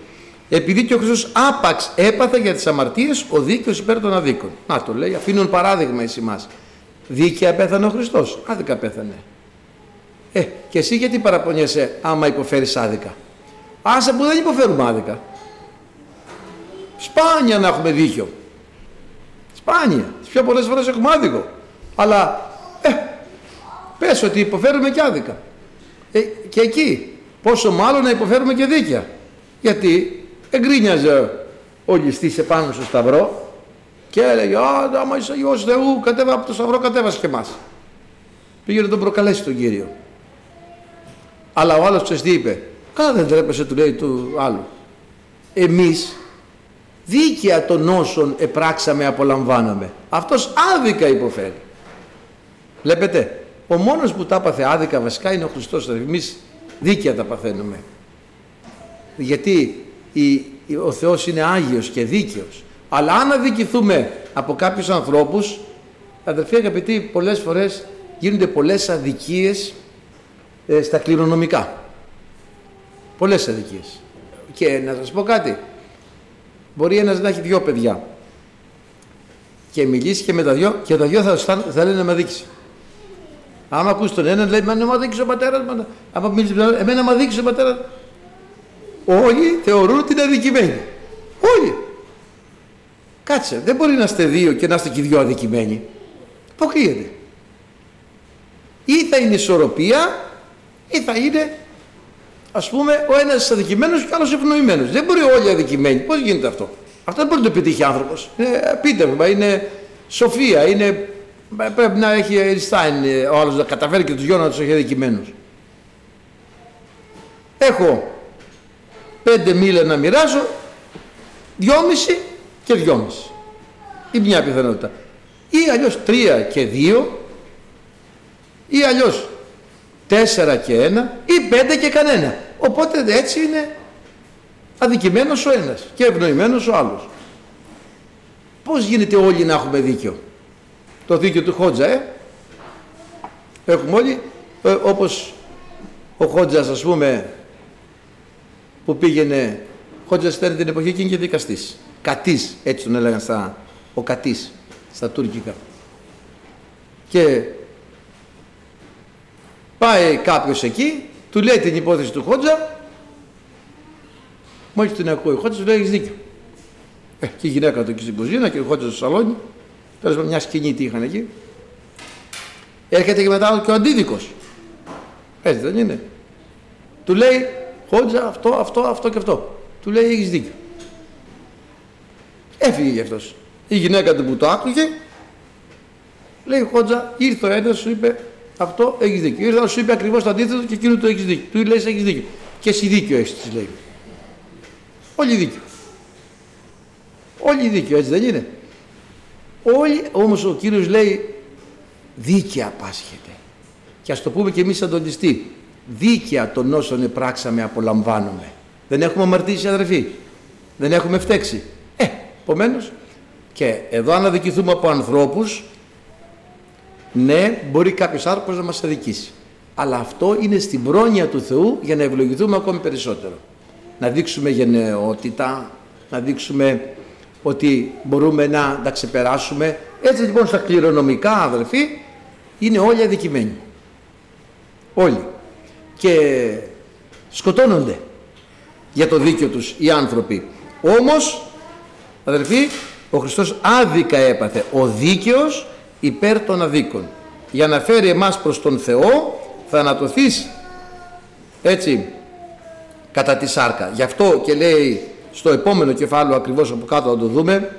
Επειδή και ο Χριστός άπαξ έπαθε για τις αμαρτίες ο δίκαιος υπέρ των αδίκων. Να το λέει, αφήνουν παράδειγμα εις εμάς. Δίκαια πέθανε ο Χριστός, άδικα πέθανε. Ε, και εσύ γιατί παραπονιέσαι άμα υποφέρεις άδικα; Άσε που δεν υποφέρουμε άδικα. Σπάνια να έχουμε δίκιο. Σπάνια. Τις πιο πολλές φορές έχουμε άδικο. Αλλά, ε, πες ότι υποφέρουμε και άδικα. Ε, και εκεί, πόσο μάλλον να υποφέρουμε και δίκαια. Γιατί εγκρίνιαζε ο ληστής επάνω στο σταυρό και έλεγε «Α, άμα είσαι Υιός Θεού, κατέβα από το σταυρό, κατέβασε και εμάς». Πήγε να τον προκαλέσει τον Κύριο. Αλλά ο άλλος ξέρεις τι είπε. Καλά δεν τρέπεσαι του λέει του άλλου. Εμείς δίκαια των όσων επράξαμε απολαμβάναμε. Αυτός άδικα υποφέρει. Βλέπετε, ο μόνος που τα έπαθε άδικα βασικά είναι ο Χριστός. Εμείς δίκαια τα παθαίνουμε. Γιατί η, ο Θεός είναι Άγιος και δίκαιος. Αλλά αν αδικηθούμε από κάποιους ανθρώπους, αδερφοί αγαπητοί, πολλές φορές γίνονται πολλές αδικίες ε, στα κληρονομικά. Πολλές αδικίες. Και να σας πω κάτι, μπορεί ένας να έχει δυο παιδιά και μιλήσει και με τα δυο και τα δυο θα, θα λένε να με δείξει. Άμα ακούσεις τον έναν λέει, μα να μου δείξει ο πατέρας, μας, άμα μιλήσεις με τον εμένα μου δείξει ο πατέρας. Όλοι θεωρούν ότι είναι αδικημένοι. Όλοι. Κάτσε, δεν μπορεί να είστε δύο και να είστε και δυο αδικημένοι. Αποκλείεται. Ή θα είναι ισορροπία ή θα είναι ας πούμε ο ένας αδικημένος και ο άλλος ευνοημένος. Δεν μπορεί όλοι αδικημένοι. Πώς γίνεται αυτό; Αυτό δεν μπορεί να το πετύχει άνθρωπος. Είναι επίτευγμα, είναι σοφία, είναι... πρέπει να έχει Εριστάιν ο άλλος να καταφέρει και τους δυο να τους έχει αδικημένους. Έχω πέντε μίλια να μοιράσω, δυόμιση και δυόμιση. Ή μια πιθανότητα. Ή αλλιώς τρία και δύο, ή αλλιώς τέσσερα και ένα ή πέντε και κανένα. Οπότε έτσι είναι αδικημένος ο ένας και ευνοημένος ο άλλος. Πώς γίνεται όλοι να έχουμε δίκιο; Το δίκιο του Χότζα, ε. Έχουμε όλοι, ε, όπως ο Χότζας ας πούμε που πήγαινε, ο Χότζας ήταν την εποχή εκείνη και δικαστής. Κατής, έτσι τον έλεγαν στα, ο Κατής, στα τουρκικά. Και Πάει κάποιος εκεί, του λέει την υπόθεση του Χότζα, μόλις την ακούει ο Χότζα, του λέει: Έχεις δίκιο. Ε, και η γυναίκα του εκεί στην κουζίνα και ο Χότζας στο σαλόνι, τέλος πάντων μια σκηνή τι είχαν εκεί. Έρχεται και μετά και ο αντίδικος. Έτσι δεν είναι. Του λέει: Χότζα, αυτό, αυτό, αυτό και αυτό. Του λέει: Έχεις δίκιο. Έφυγε γι' αυτός. Η γυναίκα του που το άκουγε, λέει: Χότζα, ήρθε ο ένας, σου είπε: αυτό έχεις δίκιο. Ήρθα να σου είπε ακριβώς το αντίθετο και εκείνο το έχεις δίκιο. Του λέει έχεις δίκιο. Και εσύ δίκιο έχεις, της λέει. Όλοι δίκιο. Όλοι δίκιο, έτσι δεν είναι. Όλοι, όμως ο Κύριος λέει δίκαια πάσχεται. Και ας το πούμε και εμείς σαν τον ληστή. Δίκαια των όσων επράξαμε απολαμβάνουμε. Δεν έχουμε αμαρτήσει αδερφοί. Δεν έχουμε φταίξει. Ε, επομένως. Και εδώ αν αδικηθούμε από ανθρώπους ναι, μπορεί κάποιος άνθρωπος να μας αδικήσει. Αλλά αυτό είναι στην πρόνοια του Θεού για να ευλογηθούμε ακόμη περισσότερο. Να δείξουμε γενναιότητα, να δείξουμε ότι μπορούμε να τα ξεπεράσουμε. Έτσι λοιπόν στα κληρονομικά αδελφοί είναι όλοι αδικημένοι. Όλοι. Και σκοτώνονται για το δίκιο τους οι άνθρωποι. Όμως, αδελφοί, ο Χριστός άδικα έπαθε. Ο δίκαιος υπέρ των αδίκων. για να φέρει εμάς προς τον Θεό θα ανατοθείς έτσι κατά τη σάρκα. Γι' αυτό και λέει στο επόμενο κεφάλαιο ακριβώς από κάτω να το δούμε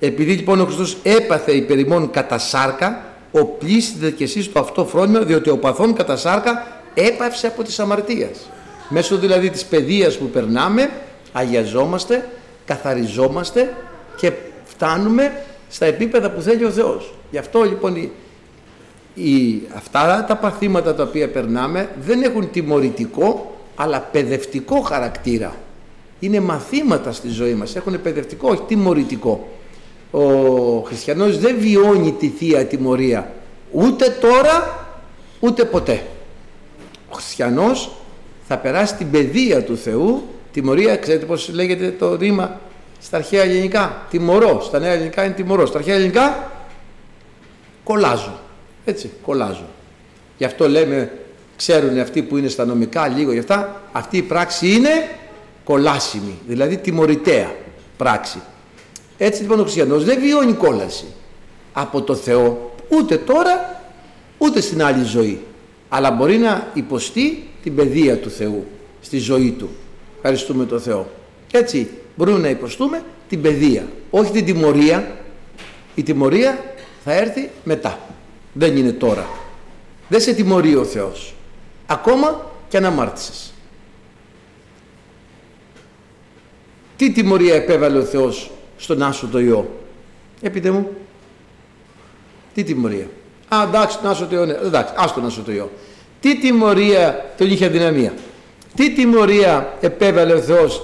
επειδή λοιπόν ο Χριστός έπαθε υπερημών κατά σάρκα οπλίστητε κι εσείς το αυτό φρόνημα διότι ο παθών κατά σάρκα έπαυσε από τις αμαρτίας. Μέσω δηλαδή της παιδείας που περνάμε αγιαζόμαστε, καθαριζόμαστε και φτάνουμε στα επίπεδα που θέλει ο Θεός. Γι' αυτό λοιπόν η, η, αυτά τα παθήματα τα οποία περνάμε δεν έχουν τιμωρητικό αλλά παιδευτικό χαρακτήρα. Είναι μαθήματα στη ζωή μας, έχουν παιδευτικό, όχι τιμωρητικό. Ο χριστιανός δεν βιώνει τη Θεία Τιμωρία ούτε τώρα ούτε ποτέ. Ο χριστιανός θα περάσει την παιδεία του Θεού, τιμωρία, ξέρετε πώς λέγεται το ρήμα στα αρχαία ελληνικά, τιμωρώ, στα νέα ελληνικά είναι τιμωρώ, στα αρχαία ελληνικά κολλάζω, έτσι, κολλάζω. Γι' αυτό λέμε, ξέρουν αυτοί που είναι στα νομικά λίγο γι' αυτά, αυτή η πράξη είναι κολάσιμη, δηλαδή τιμωρητέα πράξη. Έτσι λοιπόν ο χριστιανός δεν βιώνει κόλαση από το Θεό ούτε τώρα ούτε στην άλλη ζωή αλλά μπορεί να υποστεί την παιδεία του Θεού στη ζωή του. Ευχαριστούμε τον Θεό. Έτσι μπορούμε να υποστούμε την παιδεία, όχι την τιμωρία. Η τιμωρία θα έρθει μετά. Δεν είναι τώρα. Δεν σε τιμωρεί ο Θεός. Ακόμα και αν αμάρτησες. Τι τιμωρία επέβαλε ο Θεός στον Άσο το Υιό; Επίτε μου. Τι τιμωρία; Α, εντάξει, τον Άσο το Υιό. Ναι. Εντάξει, άστο τον Άσο το Υιό. Τι τιμωρία τον είχε αδυναμία; Τι τιμωρία επέβαλε ο Θεός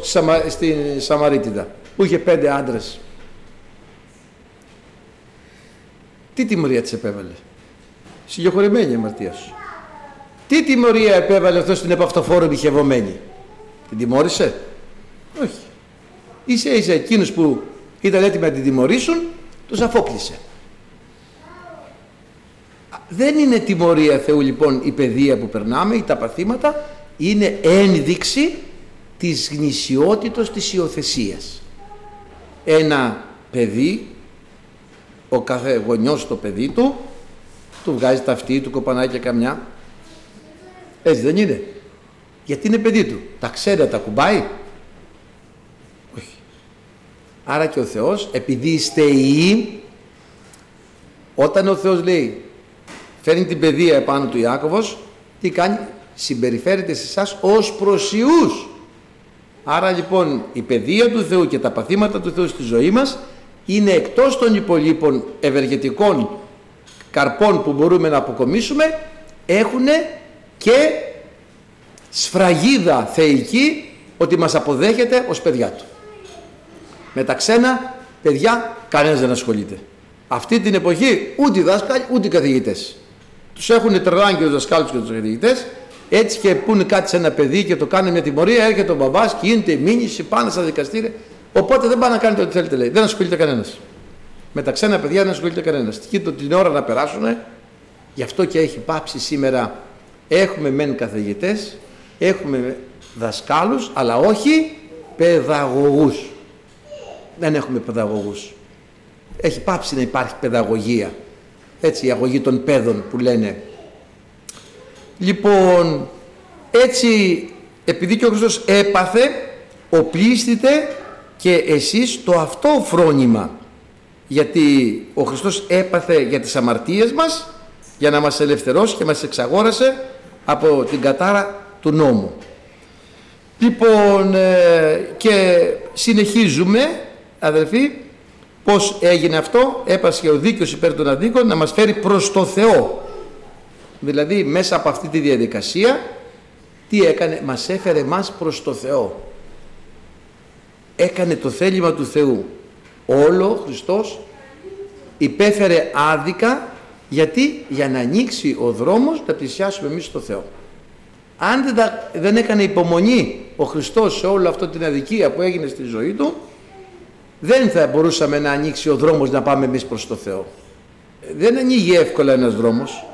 στην Σαμαρίτιδα που είχε πέντε άντρες; Τι τιμωρία της επέβαλε; Συγχωρημένη η αμαρτία σου. Τι τιμωρία επέβαλε ο Θεός στην επαυτοφόρο διχευωμένη. Την τιμώρησε; Όχι. Είσαι ίσα εκείνους που ήταν έτοιμοι να την τιμωρήσουν, τους αφόπλησε. Δεν είναι τιμωρία Θεού λοιπόν η παιδεία που περνάμε ή τα παθήματα, είναι ένδειξη της γνησιότητος της υιοθεσίας. Ένα παιδί, ο κάθε γονιός το παιδί του, του βγάζει τα αυτή, του κοπανάει καμιά. Έτσι δεν είναι; Γιατί είναι παιδί του. Τα ξέρει να τα κουμπάει; Όχι. Άρα και ο Θεός, επειδή είστε ιοί, όταν ο Θεός λέει φέρνει την παιδεία επάνω του Ιάκωβος, τι κάνει, συμπεριφέρεται σε εσάς ως προσιούς. Άρα λοιπόν η παιδεία του Θεού και τα παθήματα του Θεού στη ζωή μας είναι εκτός των υπολείπων ευεργετικών καρπών που μπορούμε να αποκομίσουμε, έχουν και σφραγίδα θεϊκή ότι μας αποδέχεται ως παιδιά του. Με τα ξένα παιδιά κανένας δεν ασχολείται. Αυτή την εποχή ούτε οι δάσκαλοι ούτε οι καθηγητές. Τους έχουν τρελάνει και τους δασκάλους και τους καθηγητές έτσι και πούνε κάτι σε ένα παιδί και το κάνει μια τιμωρία, έρχεται ο μπαμπάς και γίνεται μήνυση, πάνε στα δικαστήρια. Οπότε δεν πάνε να κάνετε ό,τι θέλετε, λέει. Δεν ασχολείται κανένας. Με τα ξένα παιδιά δεν ασχολείται κανένας. το την ώρα να περάσουν, γι' αυτό και έχει πάψει σήμερα. Έχουμε μεν καθηγητές, έχουμε δασκάλους, αλλά όχι παιδαγωγούς. Δεν έχουμε παιδαγωγούς. Έχει πάψει να υπάρχει παιδαγωγία. Έτσι, η αγωγή των παιδών που λένε Λοιπόν, έτσι επειδή και ο Χριστός έπαθε, οπλίστητε και εσείς το αυτό φρόνημα. Γιατί ο Χριστός έπαθε για τις αμαρτίες μας, για να μας ελευθερώσει και μας εξαγόρασε από την κατάρα του νόμου. Λοιπόν, ε, και συνεχίζουμε, αδελφοί, πώς έγινε αυτό, έπασε ο δίκαιος υπέρ των αδίκων να μας φέρει προς το Θεό Δηλαδή μέσα από αυτή τη διαδικασία τι έκανε, μας έφερε μας προς το Θεό. Έκανε το θέλημα του Θεού. Όλο ο Χριστός υπέφερε άδικα γιατί για να ανοίξει ο δρόμος να πλησιάσουμε εμείς στο Θεό. Αν δεν, δεν έκανε υπομονή ο Χριστός σε όλο αυτό την αδικία που έγινε στη ζωή του δεν θα μπορούσαμε να ανοίξει ο δρόμος να πάμε εμείς προς το Θεό. Δεν ανοίγει εύκολα ένας δρόμος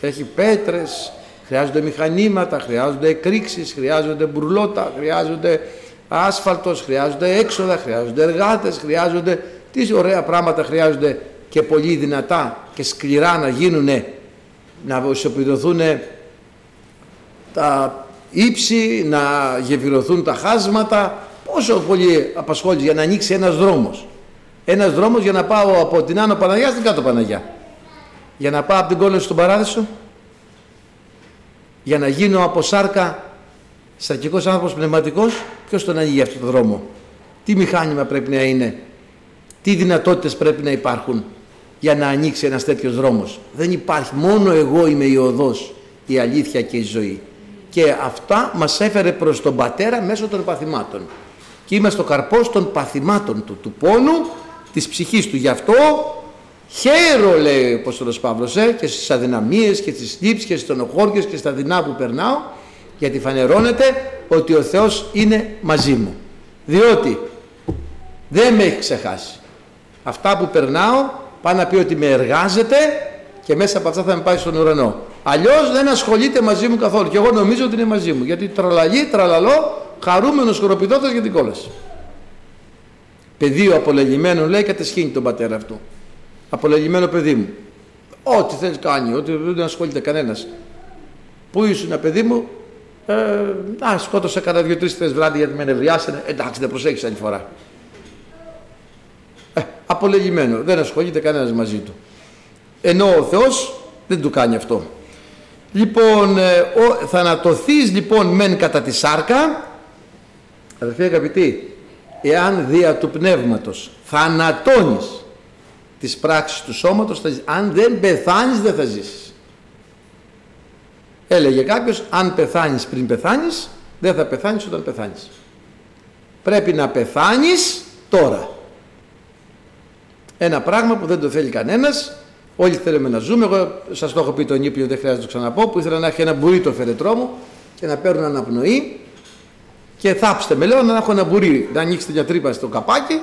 έχει πέτρες, χρειάζονται μηχανήματα, χρειάζονται εκρήξεις, χρειάζονται μπουρλότα, χρειάζονται άσφαλτος, χρειάζονται έξοδα, χρειάζονται εργάτες, χρειάζονται τι ωραία πράγματα χρειάζονται και πολύ δυνατά και σκληρά να γίνουν να ισοπεδωθούν τα ύψη, να γεβηρωθούν τα χάσματα, πόσο πολύ απασχόληση για να ανοίξει ένας δρόμος; Ένας δρόμος για να πάω από την Άνω Παναγιάς στην Κάτω Παναγιά. Για να πάω από την κόλαση στον Παράδεισο. Για να γίνω από σάρκα σαρκικός άνθρωπος πνευματικός. Ποιος τον ανοίγει αυτό το δρόμο; Τι μηχάνημα πρέπει να είναι; Τι δυνατότητες πρέπει να υπάρχουν για να ανοίξει ένας τέτοιος δρόμος; Δεν υπάρχει. Μόνο εγώ είμαι η οδός, η αλήθεια και η ζωή. Και αυτά μας έφερε προς τον Πατέρα μέσω των παθημάτων. Και είμαστε ο καρπός των παθημάτων του, του πόνου, της ψυχής του. Γι' αυτό χαίρο λέει ο Απόστολος Παύλος ε, και στις αδυναμίες και στις λήψεις και στις τονοχώριες και στα δεινά που περνάω γιατί φανερώνεται ότι ο Θεός είναι μαζί μου. Διότι δεν με έχει ξεχάσει. Αυτά που περνάω πάει να πει ότι με εργάζεται και μέσα από αυτά θα με πάει στον ουρανό. Αλλιώς δεν ασχολείται μαζί μου καθόλου. Και εγώ νομίζω ότι είναι μαζί μου. Γιατί τραλαλεί, τραλαλώ, χαρούμενος χοροπηδότα για την κόλαση. Πεδίο απολεγημένο λέει κατεσχύνει τον πατέρα αυτού. Απολεγημένο παιδί μου. Ό,τι θέλει κάνει, ό,τι δεν ασχολείται κανένας. Πού ήσουν, παιδί μου, ε, α, σκότωσε κανένα δύο-τρεις φορές βράδυ γιατί με νευριάσανε. Εντάξει, δεν προσέχεις άλλη φορά. Ε, απολεγημένο. Δεν ασχολείται κανένας μαζί του. Ενώ ο Θεός δεν του κάνει αυτό. Λοιπόν, ε, ο, θανατωθείς λοιπόν μεν κατά τη σάρκα, αδερφοί αγαπητοί, εάν δια του πνεύματος θανατώνεις τις πράξεις του σώματος, θα, αν δεν πεθάνεις δεν θα ζήσεις. Έλεγε κάποιος, αν πεθάνεις πριν πεθάνεις, δεν θα πεθάνεις όταν πεθάνεις. Πρέπει να πεθάνεις τώρα. Ένα πράγμα που δεν το θέλει κανένας, Όλοι θέλουμε να ζούμε. Εγώ σας το έχω πει τον ύπνο, δεν χρειάζεται να το ξαναπώ, που ήθελα να έχει ένα μπουρί το φερετρό μου και να παίρνω αναπνοή και θάψτε με λέω να έχω ένα μπουρί, να ανοίξετε μια τρύπα στο καπάκι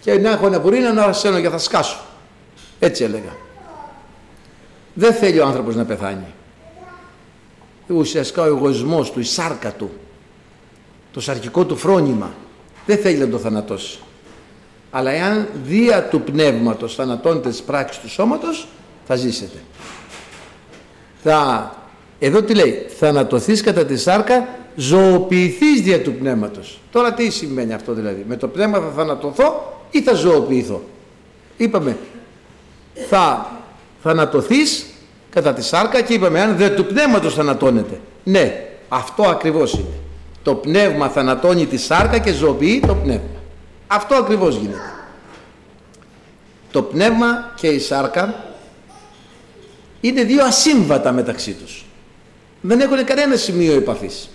και να έχω ένα μπουρί να ανασένω και θα σκάσω. Έτσι έλεγα. Δεν θέλει ο άνθρωπος να πεθάνει. Ουσιαστικά ο εγωισμός του, η σάρκα του, το σαρκικό του φρόνημα δεν θέλει να το θανατώσει. Αλλά εάν δια του πνεύματος θανατώνετε τις πράξεις του σώματος, θα ζήσετε. Θα, εδώ τι λέει, θανατωθείς κατά τη σάρκα, ζωοποιηθείς δια του πνεύματος. Τώρα τι σημαίνει αυτό δηλαδή, με το πνεύμα θα θανατωθώ ή θα ζωοποιηθώ; Είπαμε, θα θανατωθείς κατά τη σάρκα και είπαμε αν δεν του πνεύματος θανατώνεται. Ναι, αυτό ακριβώς είναι. Το πνεύμα θανατώνει τη σάρκα και ζωοποιεί το πνεύμα. Αυτό ακριβώς γίνεται. Το πνεύμα και η σάρκα είναι δύο ασύμβατα μεταξύ τους. Δεν έχουν κανένα σημείο επαφής.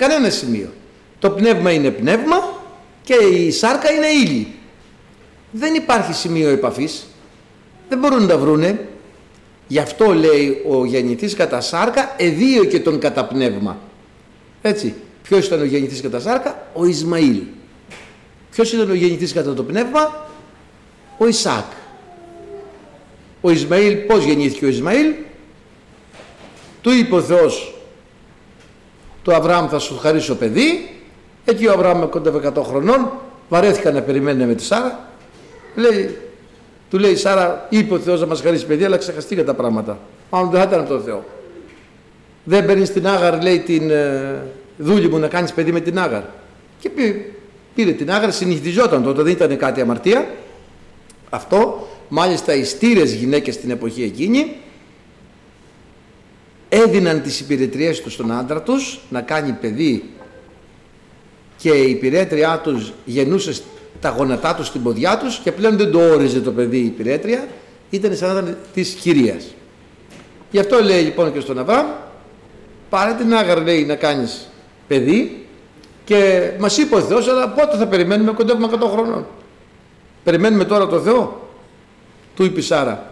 Κανένα σημείο. Το πνεύμα είναι πνεύμα και η σάρκα είναι ύλη. Δεν υπάρχει σημείο επαφής. Δεν μπορούν να τα βρούνε. Γι' αυτό λέει ο γεννηθής κατά σάρκα εδίο και τον κατά πνεύμα. Έτσι. Ποιος ήταν ο γεννηθής κατά σάρκα; Ο Ισμαήλ. Ποιος ήταν ο γεννητής κατά το πνεύμα; Ο Ισάκ. Ο Ισμαήλ, πώς γεννήθηκε ο Ισμαήλ; Του είπε ο Θεός, του Αβραάμ θα σου χαρίσω παιδί. Εκεί ο Αβραάμ κοντά 100 χρονών, βαρέθηκα να περιμένει με τη Σάρα. Λέει, του λέει η Σάρα, είπε ο Θεός να μας χαρίσει παιδί, αλλά ξεχαστήκα τα πράγματα. Μάλλον δεν θα ήταν το Θεό. Δεν παίρνεις την Άγαρ, λέει την ε, δούλη μου να κάνεις παιδί με την Άγαρ. Και πει, πήρε την άγρα, συνηθιζόταν τότε, δεν ήταν κάτι αμαρτία. Αυτό, μάλιστα οι στήρες γυναίκες στην εποχή εκείνη έδιναν τις υπηρετριές τους στον άντρα τους να κάνει παιδί και η υπηρέτριά τους γεννούσε τα γονατά τους στην ποδιά τους και πλέον δεν το όριζε το παιδί η υπηρέτρια, ήταν σαν να ήταν της κυρίας. Γι' αυτό λέει λοιπόν και στον Αβραάμ, πάρε την άγαρα λέει να κάνεις παιδί και μας είπε ο Θεός, αλλά πότε θα περιμένουμε, κοντεύουμε 100 χρονών. Περιμένουμε τώρα το Θεό, του είπε η Σάρα.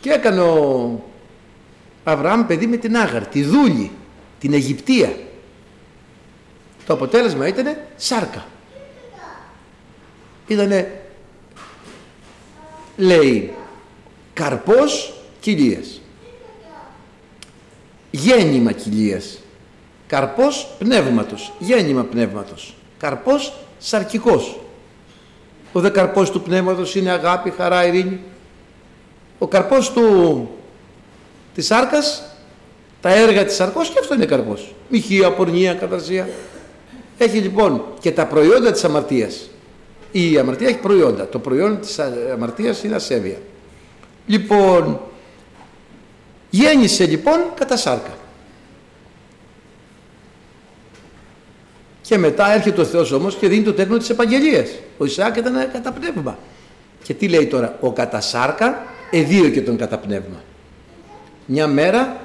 Και έκανε ο Αβραάμ παιδί με την Άγαρ, τη δούλη, την Αιγυπτία. Το αποτέλεσμα ήταν σάρκα. Ήτανε, λέει, καρπός κοιλίας. Γέννημα κοιλίας καρπός πνεύματος, γέννημα πνεύματος, καρπός σαρκικός. Ο δε καρπός του πνεύματος είναι αγάπη, χαρά, ειρήνη. Ο καρπός του της σάρκας, τα έργα της σαρκός και αυτό είναι καρπός. Μοιχεία, πορνεία, καταρσία. Έχει λοιπόν και τα προϊόντα της αμαρτίας. Η αμαρτία έχει προϊόντα. Το προϊόν της αμαρτίας είναι ασέβεια. Λοιπόν, γέννησε λοιπόν κατά σάρκα. Και μετά έρχεται ο Θεός όμως και δίνει το τέκνο της επαγγελίας. Ο Ισαάκ ήταν κατά πνεύμα. Και τι λέει τώρα, ο κατά σάρκα εδίωκε και τον κατά πνεύμα. Μια μέρα,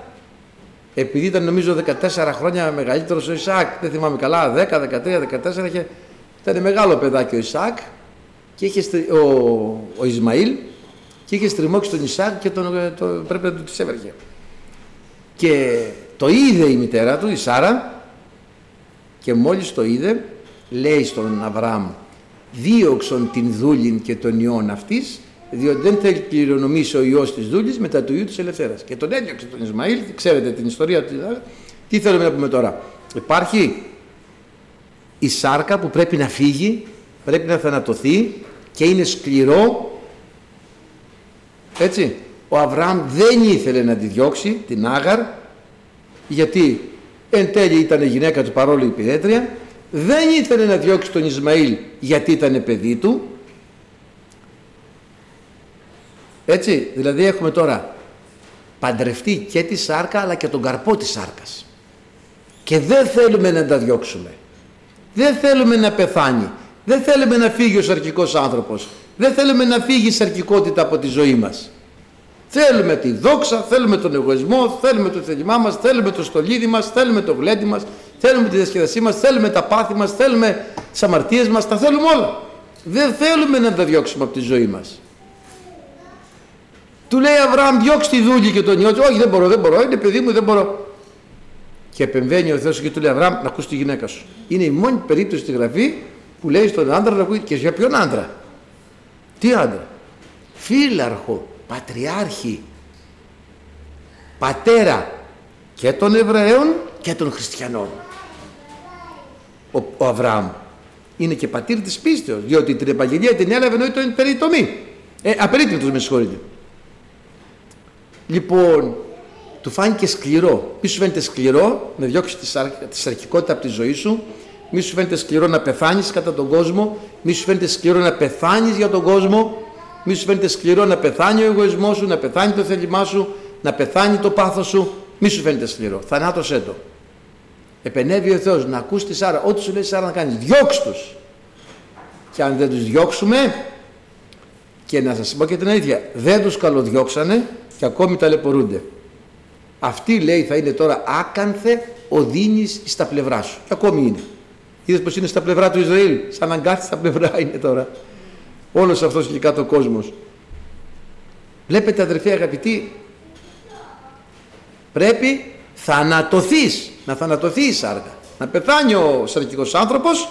επειδή ήταν νομίζω 14 χρόνια μεγαλύτερος ο Ισαάκ, δεν θυμάμαι καλά, 10, 13, 14, είχε, ήταν μεγάλο παιδάκι ο Ισαάκ και είχε ο, ο Ισμαήλ και είχε στριμώξει τον Ισαάκ και τον, το, πρέπει να του τις έβρεχε. Και το είδε η μητέρα του, η Σάρα, και μόλις το είδε, λέει στον Αβραάμ, δίωξον την δούλην και τον ιόν αυτής, διότι δεν θέλει κληρονομήσει ο ιός της δούλης μετά του ιού της ελευθέρας. Και τον έδιωξε τον Ισμαήλ, ξέρετε την ιστορία του. Τι θέλουμε να πούμε τώρα; Υπάρχει η σάρκα που πρέπει να φύγει, πρέπει να θανατωθεί και είναι σκληρό. Έτσι. Ο Αβραάμ δεν ήθελε να τη διώξει, την Άγαρ, γιατί εν τέλει ήταν η γυναίκα του παρόλο η πιδέτρια, δεν ήθελε να διώξει τον Ισμαήλ γιατί ήταν παιδί του. Έτσι, δηλαδή έχουμε τώρα παντρευτεί και τη σάρκα αλλά και τον καρπό της σάρκας. Και δεν θέλουμε να τα διώξουμε. Δεν θέλουμε να πεθάνει. Δεν θέλουμε να φύγει ο σαρκικός άνθρωπος. Δεν θέλουμε να φύγει η σαρκικότητα από τη ζωή μας. Θέλουμε τη δόξα, θέλουμε τον εγωισμό, θέλουμε το θέλημά μας, θέλουμε το στολίδι μας, θέλουμε το γλέντι μας, θέλουμε τη διασκεδασή μας, θέλουμε τα πάθη μας, θέλουμε τις αμαρτίες μας, τα θέλουμε όλα. Δεν θέλουμε να τα διώξουμε από τη ζωή μας. Του λέει Αβραάμ διώξει τη δούλη και τον ιό όχι δεν μπορώ, δεν μπορώ, είναι παιδί μου, δεν μπορώ. Και επεμβαίνει ο Θεός και του λέει Αβραάμ να ακούσει τη γυναίκα σου. Είναι η μόνη περίπτωση στη γραφή που λέει στον άντρα να ακούει και για ποιον άντρα; Τι άντρα; Φύλαρχο πατριάρχη, πατέρα και των Εβραίων και των Χριστιανών. Ο, ο Αβραάμ είναι και πατήρ της πίστεως, διότι την επαγγελία την έλαβε ενώ ήταν περιτομή. Ε, απερίτητος με συγχωρείτε. Λοιπόν, του φάνηκε σκληρό. Μη σου φαίνεται σκληρό να διώξεις τη, σαρ, τη σαρκικότητα από τη ζωή σου. Μη σου φαίνεται σκληρό να πεθάνεις κατά τον κόσμο. Μη σου φαίνεται σκληρό να πεθάνεις για τον κόσμο. Μη σου φαίνεται σκληρό να πεθάνει ο εγωισμός σου, να πεθάνει το θέλημά σου, να πεθάνει το πάθος σου. Μη σου φαίνεται σκληρό. Θανάτωσέ το. Επενεύει ο Θεός να ακούς τη Σάρα. Ό,τι σου λέει η Σάρα να κάνεις. Διώξ' τους. Και αν δεν τους διώξουμε, και να σας πω και την αλήθεια, δεν τους καλοδιώξανε και ακόμη ταλαιπωρούνται. Αυτή λέει θα είναι τώρα άκανθε οδύνης στα πλευρά σου. Και ακόμη είναι. Είδες πως είναι στα πλευρά του Ισραήλ; Σαν αγκάθι στα πλευρά [LAUGHS] είναι τώρα όλος αυτός και κάτω κόσμος. Βλέπετε αδερφοί αγαπητοί, πρέπει θανατωθείς, να θανατωθείς η σάρκα. Να πεθάνει ο σαρκικός άνθρωπος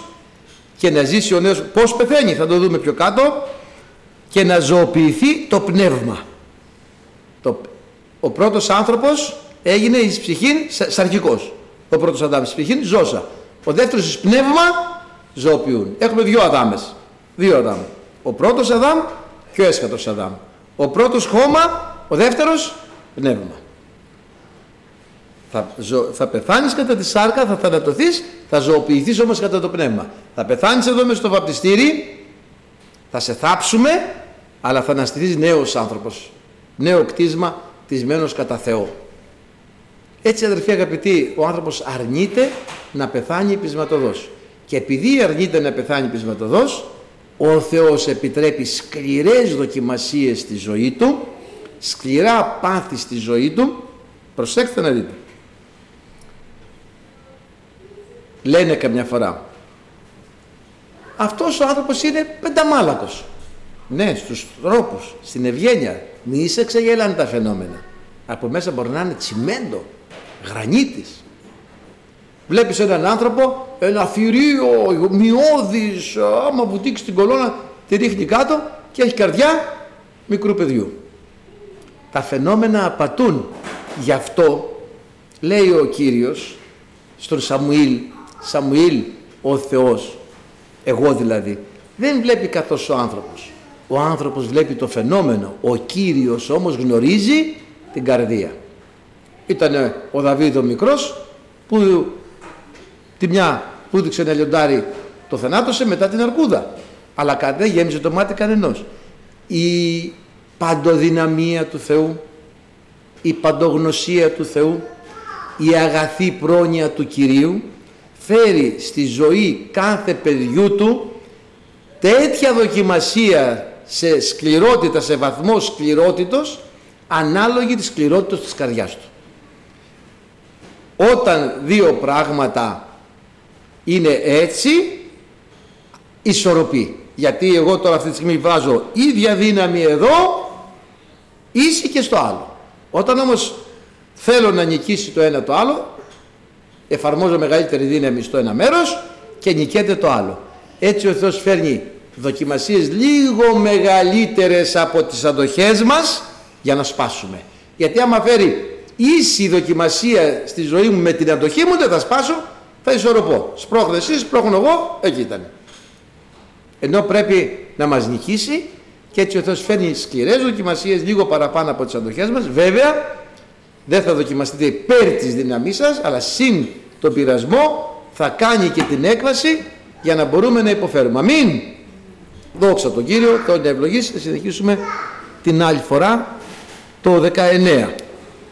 και να ζήσει ο νέος, πώς πεθαίνει θα το δούμε πιο κάτω, και να ζωοποιηθεί το πνεύμα. Το, ο πρώτος άνθρωπος έγινε εις ψυχήν σαρκικός. Ο πρώτος Αδάμ εις ψυχήν ζώσα. Ο δεύτερος εις πνεύμα ζωοποιούν. Έχουμε δύο Αδάμες. Δύο Αδάμ. Ο πρώτος Αδάμ και ο έσχατος Αδάμ. Ο πρώτος χώμα, ο δεύτερος πνεύμα. Θα, ζω, θα πεθάνεις κατά τη σάρκα, θα θανατωθείς, θα ζωοποιηθείς όμως κατά το πνεύμα. Θα πεθάνεις εδώ μέσα στο βαπτιστήρι, θα σε θάψουμε, αλλά θα αναστηθείς νέος άνθρωπος. Νέο κτίσμα, τισμένος κατά Θεό. Έτσι αδερφοί αγαπητοί, ο άνθρωπος αρνείται να πεθάνει πεισματοδός. Και επειδή αρνείται να πεθάνει πεισματοδός, ο Θεός επιτρέπει σκληρές δοκιμασίες στη ζωή του, σκληρά πάθη στη ζωή του, προσέξτε να δείτε. Λένε καμιά φορά, αυτός ο άνθρωπος είναι πενταμάλακος. Ναι, στους τρόπους, στην ευγένεια, μη είσαι ξεγελάνε τα φαινόμενα. Από μέσα μπορεί να είναι τσιμέντο, γρανίτης, Βλέπεις έναν άνθρωπο, ένα θηρίο, μειώδης, άμα βουτήξει την κολόνα, τη ρίχνει κάτω και έχει καρδιά μικρού παιδιού. Τα φαινόμενα απατούν. Γι' αυτό λέει ο Κύριος στον Σαμουήλ, Σαμουήλ ο Θεός, εγώ δηλαδή, δεν βλέπει καθώς ο άνθρωπος. Ο άνθρωπος βλέπει το φαινόμενο, ο Κύριος όμως γνωρίζει την καρδία. Ήταν ο Δαβίδ ο μικρός που τη μια που έδειξε ένα λιοντάρι το θανάτωσε μετά την αρκούδα. Αλλά κάτι δεν γέμιζε το μάτι κανενός. Η παντοδυναμία του Θεού, η παντογνωσία του Θεού, η αγαθή πρόνοια του Κυρίου φέρει στη ζωή κάθε παιδιού του τέτοια δοκιμασία σε σκληρότητα, σε βαθμό σκληρότητος ανάλογη της σκληρότητας της καρδιάς του. Όταν δύο πράγματα είναι έτσι, ισορροπεί. Γιατί εγώ τώρα αυτή τη στιγμή βάζω ίδια δύναμη εδώ, ίση και στο άλλο. Όταν όμως θέλω να νικήσει το ένα το άλλο, εφαρμόζω μεγαλύτερη δύναμη στο ένα μέρος και νικέται το άλλο. Έτσι ο Θεός φέρνει δοκιμασίες λίγο μεγαλύτερες από τις αντοχές μας για να σπάσουμε. Γιατί άμα φέρει ίση δοκιμασία στη ζωή μου με την αντοχή μου δεν θα σπάσω, θα ισορροπώ. Σπρώχνε εσείς, σπρώχνω εγώ, εκεί ήταν. Ενώ πρέπει να μας νικήσει και έτσι ο Θεός φέρνει σκληρές δοκιμασίες λίγο παραπάνω από τις αντοχές μας. Βέβαια δεν θα δοκιμαστείτε υπέρ της δύναμής σας, αλλά συν τον πειρασμό θα κάνει και την έκβαση για να μπορούμε να υποφέρουμε. Αμήν. Δόξα τον Κύριο, τον ευλογήσει, θα συνεχίσουμε την άλλη φορά το 19.